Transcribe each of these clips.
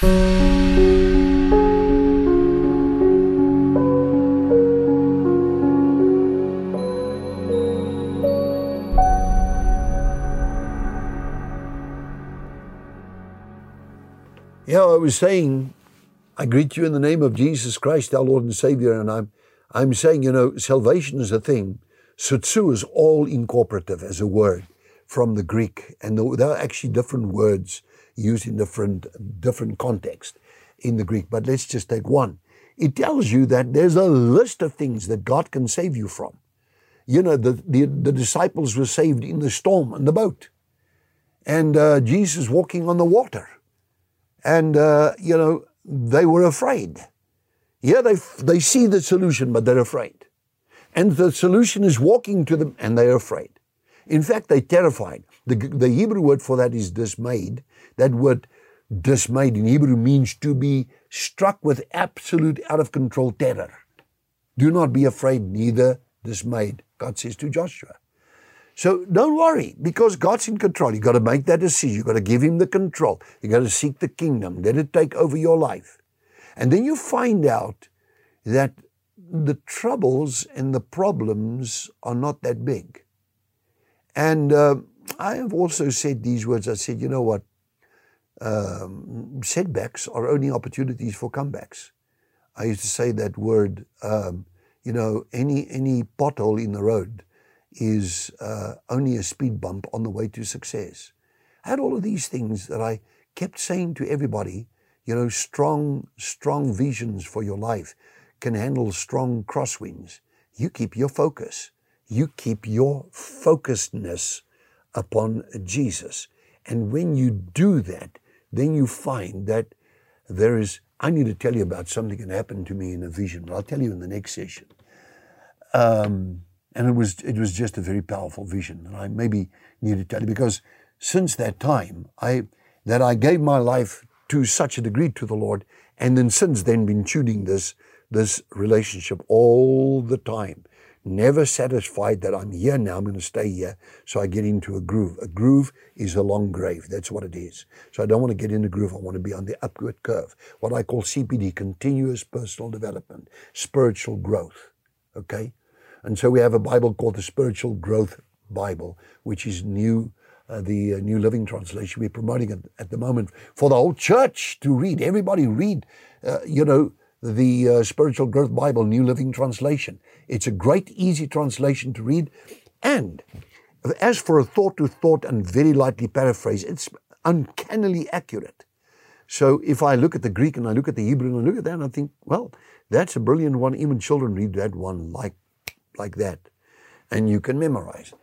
Yeah, I was saying, I greet you in the name of Jesus Christ, our Lord and Savior, and I'm, I'm saying, you know, salvation is a thing. Sozo is all incorporative as a word from the Greek, and there are actually different words used in different different context in the Greek. But let's just take one. It tells you that there's a list of things that God can save you from. You know, the the, the disciples were saved in the storm and the boat, and uh, Jesus walking on the water and uh, you know they were afraid. Yeah, they they see the solution, but they're afraid, and the solution is walking to them, and they're afraid. In fact, they're terrified. The, the Hebrew word for that is dismayed. That word dismayed in Hebrew means to be struck with absolute out of control terror. Do not be afraid, neither dismayed, God says to Joshua. So don't worry because God's in control. You've got to make that decision. You've got to give Him the control. You've got to seek the kingdom. Let it take over your life. And then you find out that the troubles and the problems are not that big. And uh, I have also said these words. I said, you know what? Um, setbacks are only opportunities for comebacks. I used to say that word, um, you know, any, any pothole in the road is uh, only a speed bump on the way to success. I had all of these things that I kept saying to everybody, you know, strong, strong visions for your life can handle strong crosswinds. You keep your focus. You keep your focusedness upon Jesus. And when you do that, then you find that there is, I need to tell you about something that happened to me in a vision, but I'll tell you in the next session. Um, and it was it was just a very powerful vision. And I maybe need to tell you because since that time, I that I gave my life to such a degree to the Lord, and then since then been tuning this this relationship all the time. Never satisfied that I'm here now, I'm going to stay here. So I get into a groove. A groove is a long grave. That's what it is. So I don't want to get in the groove. I want to be on the upward curve. What I call CPD, continuous personal development, spiritual growth. Okay? And so we have a Bible called the Spiritual Growth Bible, which is new, uh, the uh, New Living Translation. We're promoting it at the moment for the whole church to read. Everybody read, uh, you know, the uh, Spiritual Growth Bible, New Living Translation. It's a great, easy translation to read. And as for a thought to thought and very lightly paraphrase, it's uncannily accurate. So if I look at the Greek and I look at the Hebrew and I look at that and I think, well, that's a brilliant one. Even children read that one like like that, and you can memorize.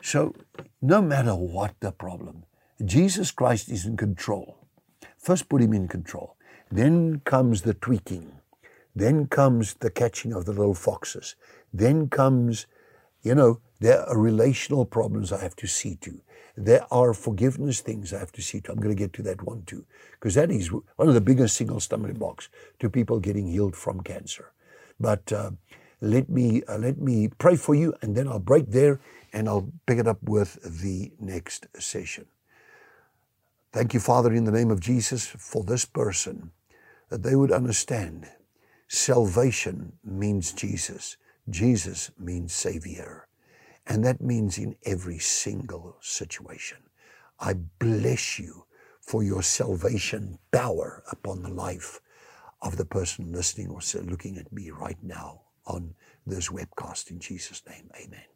So, no matter what the problem, Jesus Christ is in control. First, put him in control. Then comes the tweaking. Then comes the catching of the little foxes. Then comes, you know, there are relational problems I have to see to. There are forgiveness things I have to see to. I'm going to get to that one too, because that is one of the biggest single stumbling blocks to people getting healed from cancer. But uh, let me uh, let me pray for you and then I'll break there and I'll pick it up with the next session. Thank you, Father, in the name of Jesus, for this person, that they would understand salvation means Jesus. Jesus means Savior. And that means in every single situation. I bless you for your salvation power upon the life of the person listening or looking at me right now on this webcast. In Jesus' name, amen.